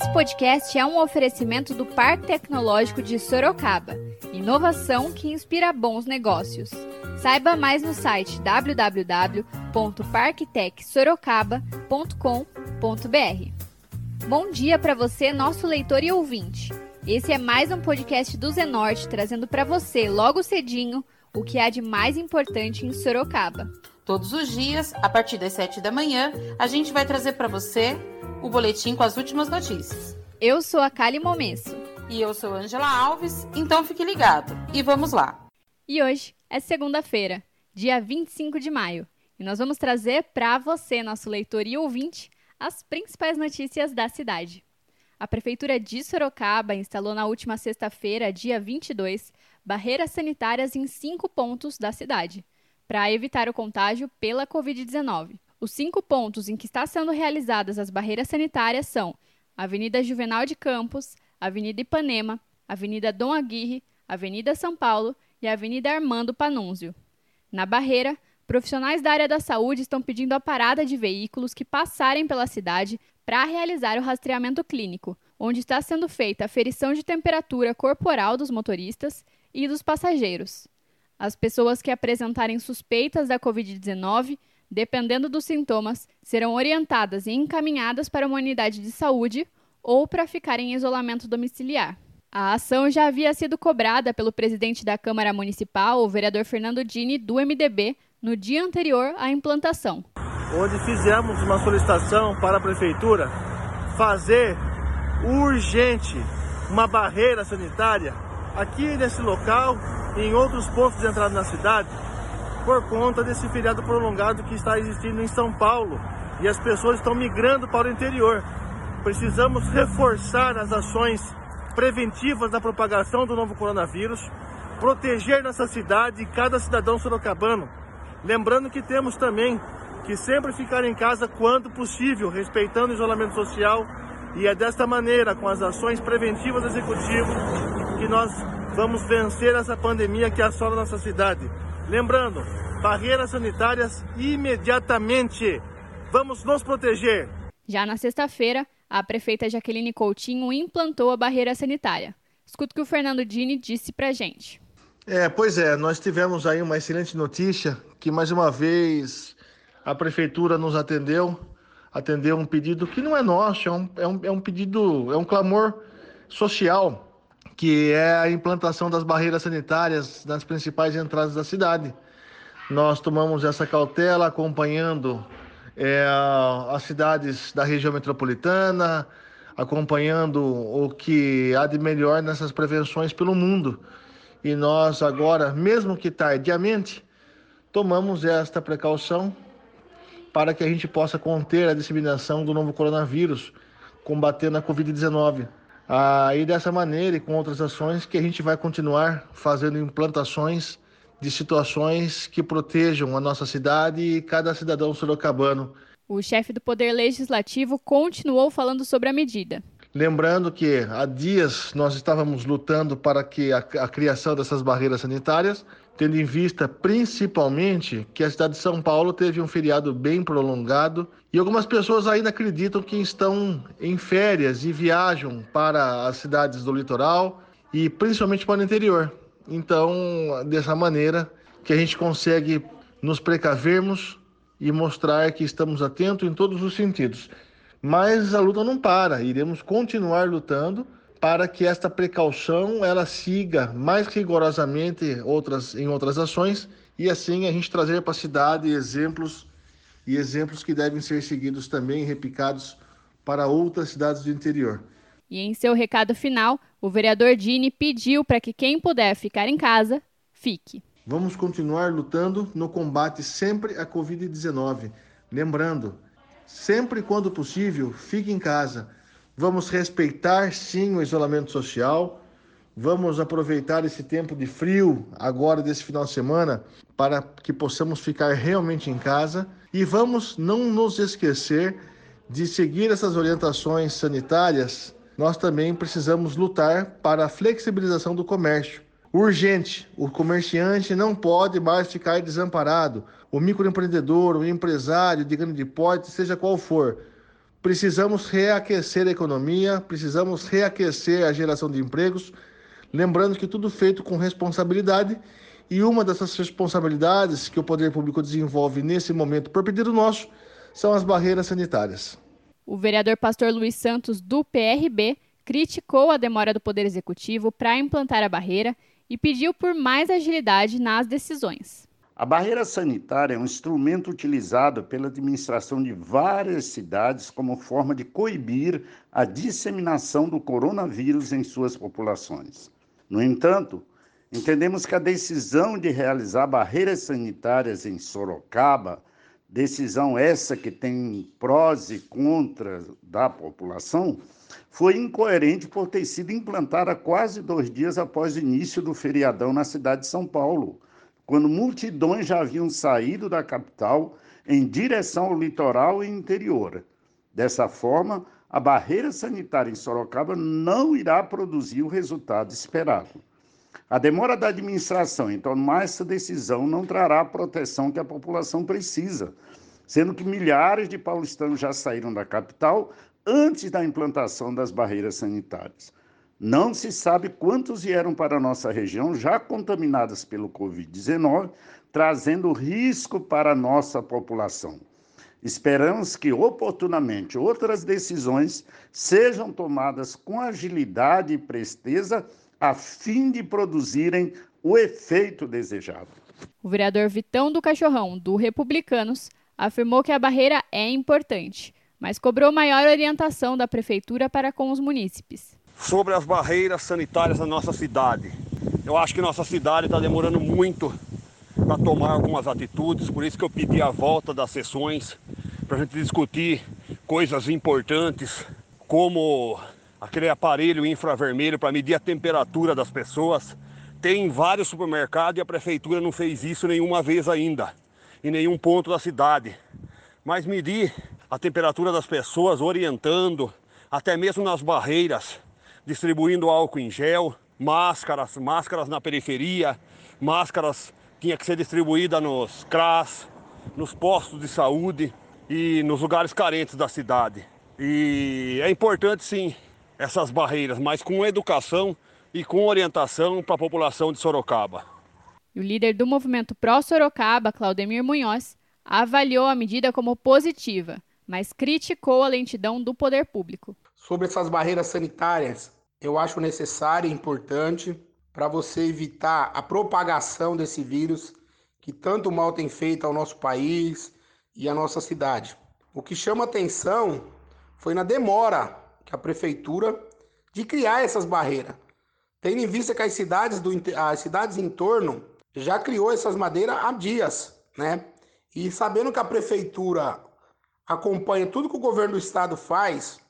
Esse podcast é um oferecimento do Parque Tecnológico de Sorocaba. Inovação que inspira bons negócios. Saiba mais no site www.parktechsorocaba.com.br. Bom dia para você, nosso leitor e ouvinte. Esse é mais um podcast do Zenorte trazendo para você, logo cedinho, o que há de mais importante em Sorocaba. Todos os dias, a partir das 7 da manhã, a gente vai trazer para você o boletim com as últimas notícias. Eu sou a Kali Momesso. E eu sou Angela Alves, então fique ligado. E vamos lá. E hoje é segunda-feira, dia 25 de maio, e nós vamos trazer para você, nosso leitor e ouvinte, as principais notícias da cidade. A Prefeitura de Sorocaba instalou na última sexta-feira, dia 22, barreiras sanitárias em cinco pontos da cidade, para evitar o contágio pela Covid-19. Os cinco pontos em que estão sendo realizadas as barreiras sanitárias são Avenida Juvenal de Campos, Avenida Ipanema, Avenida Dom Aguirre, Avenida São Paulo e Avenida Armando Panunzio. Na barreira, profissionais da área da saúde estão pedindo a parada de veículos que passarem pela cidade para realizar o rastreamento clínico, onde está sendo feita a ferição de temperatura corporal dos motoristas e dos passageiros. As pessoas que apresentarem suspeitas da Covid-19 dependendo dos sintomas, serão orientadas e encaminhadas para uma unidade de saúde ou para ficar em isolamento domiciliar. A ação já havia sido cobrada pelo presidente da Câmara Municipal, o vereador Fernando Dini, do MDB, no dia anterior à implantação. Onde fizemos uma solicitação para a Prefeitura fazer urgente uma barreira sanitária aqui nesse local e em outros pontos de entrada na cidade por conta desse feriado prolongado que está existindo em São Paulo e as pessoas estão migrando para o interior. Precisamos reforçar as ações preventivas da propagação do novo coronavírus, proteger nossa cidade e cada cidadão sorocabano. Lembrando que temos também que sempre ficar em casa quando possível, respeitando o isolamento social, e é desta maneira, com as ações preventivas do executivo, que nós vamos vencer essa pandemia que assola nossa cidade. Lembrando, barreiras sanitárias imediatamente. Vamos nos proteger. Já na sexta-feira, a prefeita Jaqueline Coutinho implantou a barreira sanitária. Escuta o que o Fernando Dini disse pra gente. É, pois é, nós tivemos aí uma excelente notícia que mais uma vez a prefeitura nos atendeu, atendeu um pedido que não é nosso, é um, é um, é um pedido, é um clamor social que é a implantação das barreiras sanitárias nas principais entradas da cidade. Nós tomamos essa cautela acompanhando é, as cidades da região metropolitana, acompanhando o que há de melhor nessas prevenções pelo mundo. E nós agora, mesmo que tardiamente, tomamos esta precaução para que a gente possa conter a disseminação do novo coronavírus, combatendo a Covid-19. Ah, e dessa maneira e com outras ações que a gente vai continuar fazendo implantações de situações que protejam a nossa cidade e cada cidadão sorocabano. O chefe do Poder Legislativo continuou falando sobre a medida. Lembrando que há dias nós estávamos lutando para que a, a criação dessas barreiras sanitárias tendo em vista principalmente que a cidade de São Paulo teve um feriado bem prolongado e algumas pessoas ainda acreditam que estão em férias e viajam para as cidades do litoral e principalmente para o interior. Então, dessa maneira que a gente consegue nos precavermos e mostrar que estamos atentos em todos os sentidos. Mas a luta não para, iremos continuar lutando para que esta precaução ela siga mais rigorosamente outras em outras ações e assim a gente trazer para a cidade exemplos e exemplos que devem ser seguidos também replicados para outras cidades do interior. E em seu recado final, o vereador Dini pediu para que quem puder ficar em casa, fique. Vamos continuar lutando no combate sempre à Covid-19. Lembrando, sempre quando possível, fique em casa Vamos respeitar sim o isolamento social. Vamos aproveitar esse tempo de frio agora desse final de semana para que possamos ficar realmente em casa e vamos não nos esquecer de seguir essas orientações sanitárias. Nós também precisamos lutar para a flexibilização do comércio. Urgente, o comerciante não pode mais ficar desamparado. O microempreendedor, o empresário de grande porte, seja qual for, precisamos reaquecer a economia, precisamos reaquecer a geração de empregos, lembrando que tudo feito com responsabilidade e uma dessas responsabilidades que o poder público desenvolve nesse momento, por pedido nosso, são as barreiras sanitárias. O vereador Pastor Luiz Santos, do PRB, criticou a demora do Poder Executivo para implantar a barreira e pediu por mais agilidade nas decisões. A barreira sanitária é um instrumento utilizado pela administração de várias cidades como forma de coibir a disseminação do coronavírus em suas populações. No entanto, entendemos que a decisão de realizar barreiras sanitárias em Sorocaba, decisão essa que tem prós e contras da população, foi incoerente por ter sido implantada quase dois dias após o início do feriadão na cidade de São Paulo quando multidões já haviam saído da capital em direção ao litoral e interior. Dessa forma, a barreira sanitária em Sorocaba não irá produzir o resultado esperado. A demora da administração em tomar essa decisão não trará a proteção que a população precisa, sendo que milhares de paulistanos já saíram da capital antes da implantação das barreiras sanitárias. Não se sabe quantos vieram para a nossa região já contaminados pelo Covid-19, trazendo risco para a nossa população. Esperamos que oportunamente outras decisões sejam tomadas com agilidade e presteza a fim de produzirem o efeito desejado. O vereador Vitão do Cachorrão, do Republicanos, afirmou que a barreira é importante, mas cobrou maior orientação da prefeitura para com os munícipes sobre as barreiras sanitárias na nossa cidade. Eu acho que nossa cidade está demorando muito para tomar algumas atitudes, por isso que eu pedi a volta das sessões para a gente discutir coisas importantes, como aquele aparelho infravermelho para medir a temperatura das pessoas. Tem vários supermercados e a prefeitura não fez isso nenhuma vez ainda, em nenhum ponto da cidade. Mas medir a temperatura das pessoas, orientando, até mesmo nas barreiras, distribuindo álcool em gel, máscaras, máscaras na periferia, máscaras tinha que ser distribuída nos CRAS, nos postos de saúde e nos lugares carentes da cidade. E é importante sim essas barreiras, mas com educação e com orientação para a população de Sorocaba. E o líder do movimento Pró Sorocaba, Claudemir Munhoz, avaliou a medida como positiva, mas criticou a lentidão do poder público. Sobre essas barreiras sanitárias, eu acho necessário e importante para você evitar a propagação desse vírus que tanto mal tem feito ao nosso país e à nossa cidade. O que chama atenção foi na demora que a prefeitura de criar essas barreiras. Tendo em vista que as cidades, do, as cidades em torno já criou essas madeiras há dias, né? E sabendo que a prefeitura acompanha tudo que o governo do estado faz,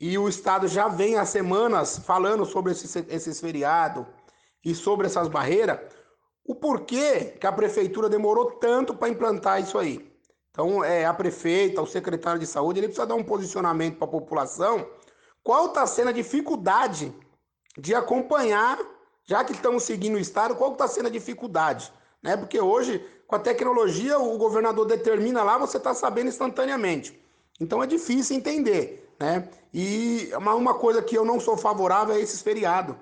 e o Estado já vem há semanas falando sobre esses, esses feriados e sobre essas barreiras, o porquê que a prefeitura demorou tanto para implantar isso aí. Então, é, a prefeita, o secretário de saúde, ele precisa dar um posicionamento para a população. Qual está sendo a dificuldade de acompanhar, já que estamos seguindo o Estado, qual está sendo a dificuldade? Né? Porque hoje, com a tecnologia, o governador determina lá, você está sabendo instantaneamente. Então é difícil entender. Né? E uma coisa que eu não sou favorável é esses feriados.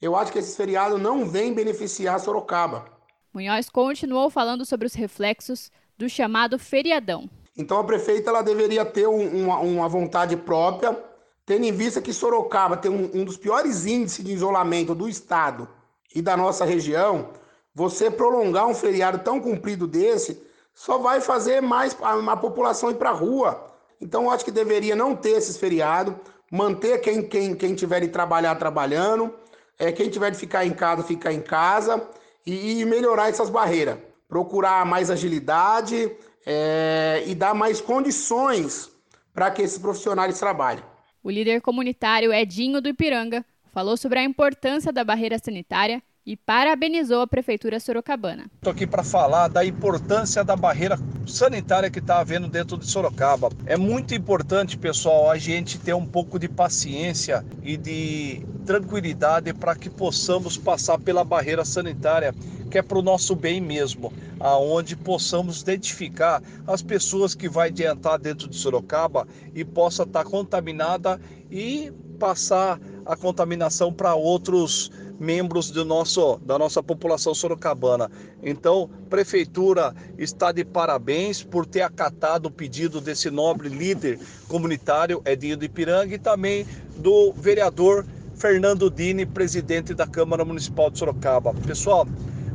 Eu acho que esses feriados não vêm beneficiar Sorocaba. Munhoz continuou falando sobre os reflexos do chamado feriadão. Então a prefeita ela deveria ter um, uma, uma, vontade própria, tendo em vista que Sorocaba tem um, um dos piores índices de isolamento do estado e da nossa região. Você prolongar um feriado tão comprido desse só vai fazer mais a, a população ir para a rua então, eu acho que deveria não ter esses feriados, manter quem, quem, quem tiver de trabalhar, trabalhando, é, quem tiver de ficar em casa, ficar em casa e, e melhorar essas barreiras. Procurar mais agilidade é, e dar mais condições para que esses profissionais trabalhem. O líder comunitário Edinho do Ipiranga falou sobre a importância da barreira sanitária e parabenizou a Prefeitura Sorocabana. Estou aqui para falar da importância da barreira sanitária que está havendo dentro de Sorocaba. É muito importante, pessoal, a gente ter um pouco de paciência e de tranquilidade para que possamos passar pela barreira sanitária, que é para o nosso bem mesmo, aonde possamos identificar as pessoas que vai adiantar dentro de Sorocaba e possa estar tá contaminada e passar a contaminação para outros membros do nosso, da nossa população sorocabana. Então, prefeitura está de parabéns por ter acatado o pedido desse nobre líder comunitário Edinho de Ipiranga e também do vereador Fernando Dini, presidente da Câmara Municipal de Sorocaba. Pessoal,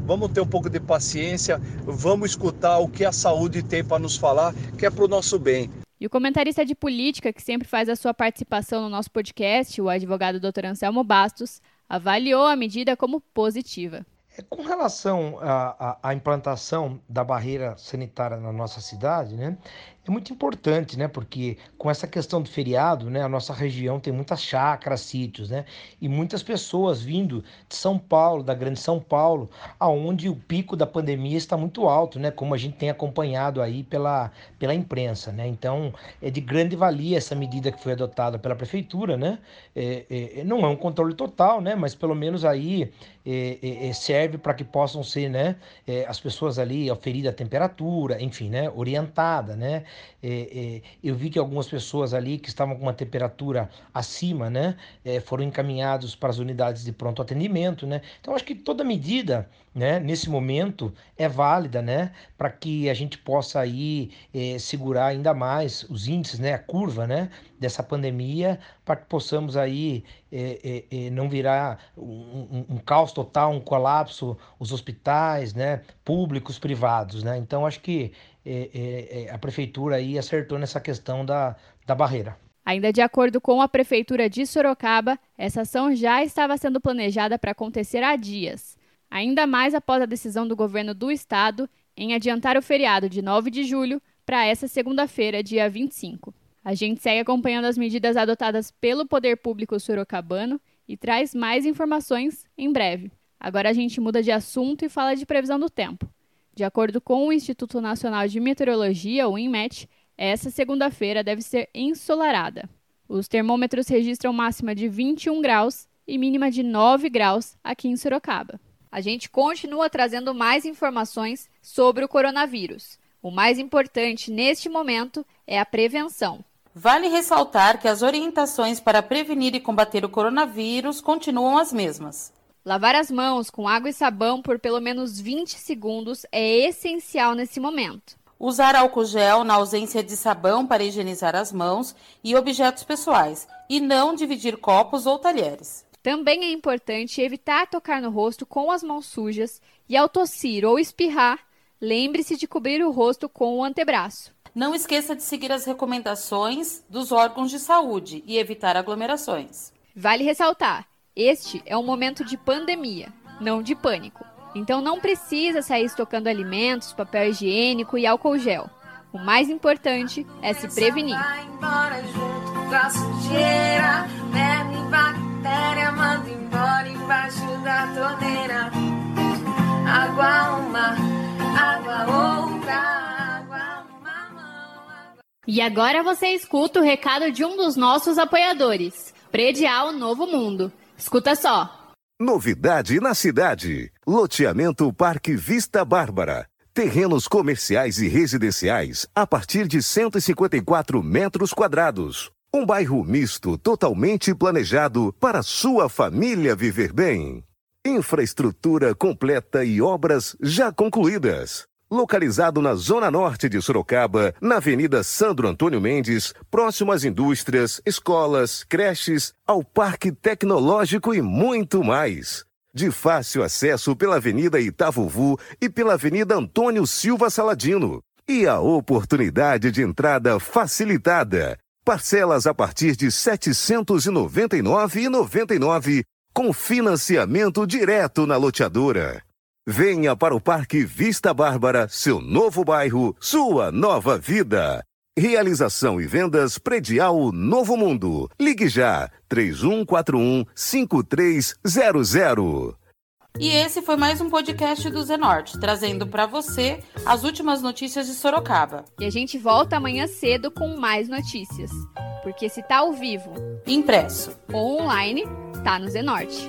vamos ter um pouco de paciência, vamos escutar o que a saúde tem para nos falar, que é para o nosso bem. E o comentarista de política, que sempre faz a sua participação no nosso podcast, o advogado Dr. Anselmo Bastos, avaliou a medida como positiva. É, com relação à implantação da barreira sanitária na nossa cidade, né, é muito importante, né? Porque com essa questão do feriado, né? A nossa região tem muitas chácaras, sítios, né? E muitas pessoas vindo de São Paulo, da Grande São Paulo, aonde o pico da pandemia está muito alto, né? Como a gente tem acompanhado aí pela, pela imprensa, né? Então, é de grande valia essa medida que foi adotada pela prefeitura, né? É, é, não é um controle total, né? Mas pelo menos aí é, é, é serve para que possam ser, né? É, as pessoas ali aferida a temperatura, enfim, né? Orientada, né? É, é, eu vi que algumas pessoas ali que estavam com uma temperatura acima, né, é, foram encaminhados para as unidades de pronto atendimento, né. Então acho que toda medida, né, nesse momento é válida, né, para que a gente possa aí é, segurar ainda mais os índices, né, a curva, né, dessa pandemia, para que possamos aí é, é, não virar um, um, um, caos total, um colapso, os hospitais, né, públicos, privados, né. Então acho que é, é, a prefeitura aí acertou nessa questão da, da barreira. Ainda de acordo com a prefeitura de Sorocaba, essa ação já estava sendo planejada para acontecer há dias, ainda mais após a decisão do governo do estado em adiantar o feriado de 9 de julho para essa segunda-feira, dia 25. A gente segue acompanhando as medidas adotadas pelo poder público sorocabano e traz mais informações em breve. Agora a gente muda de assunto e fala de previsão do tempo. De acordo com o Instituto Nacional de Meteorologia, o INMET, essa segunda-feira deve ser ensolarada. Os termômetros registram máxima de 21 graus e mínima de 9 graus aqui em Sorocaba. A gente continua trazendo mais informações sobre o coronavírus. O mais importante neste momento é a prevenção. Vale ressaltar que as orientações para prevenir e combater o coronavírus continuam as mesmas. Lavar as mãos com água e sabão por pelo menos 20 segundos é essencial nesse momento. Usar álcool gel na ausência de sabão para higienizar as mãos e objetos pessoais, e não dividir copos ou talheres. Também é importante evitar tocar no rosto com as mãos sujas e, ao tossir ou espirrar, lembre-se de cobrir o rosto com o antebraço. Não esqueça de seguir as recomendações dos órgãos de saúde e evitar aglomerações. Vale ressaltar este é um momento de pandemia, não de pânico. Então não precisa sair estocando alimentos, papel higiênico e álcool gel. O mais importante é se prevenir. E agora você escuta o recado de um dos nossos apoiadores, Predial Novo Mundo. Escuta só. Novidade na cidade. Loteamento Parque Vista Bárbara. Terrenos comerciais e residenciais a partir de 154 metros quadrados. Um bairro misto totalmente planejado para sua família viver bem. Infraestrutura completa e obras já concluídas localizado na zona norte de Sorocaba, na Avenida Sandro Antônio Mendes, próximo às indústrias, escolas, creches, ao Parque Tecnológico e muito mais. De fácil acesso pela Avenida Itavuvu e pela Avenida Antônio Silva Saladino. E a oportunidade de entrada facilitada. Parcelas a partir de R$ 799,99 com financiamento direto na loteadora. Venha para o Parque Vista Bárbara, seu novo bairro, sua nova vida. Realização e vendas predial Novo Mundo. Ligue já 3141 5300. E esse foi mais um podcast do Zenorte, trazendo para você as últimas notícias de Sorocaba. E a gente volta amanhã cedo com mais notícias. Porque se tá ao vivo, impresso ou online, tá no Zenorte.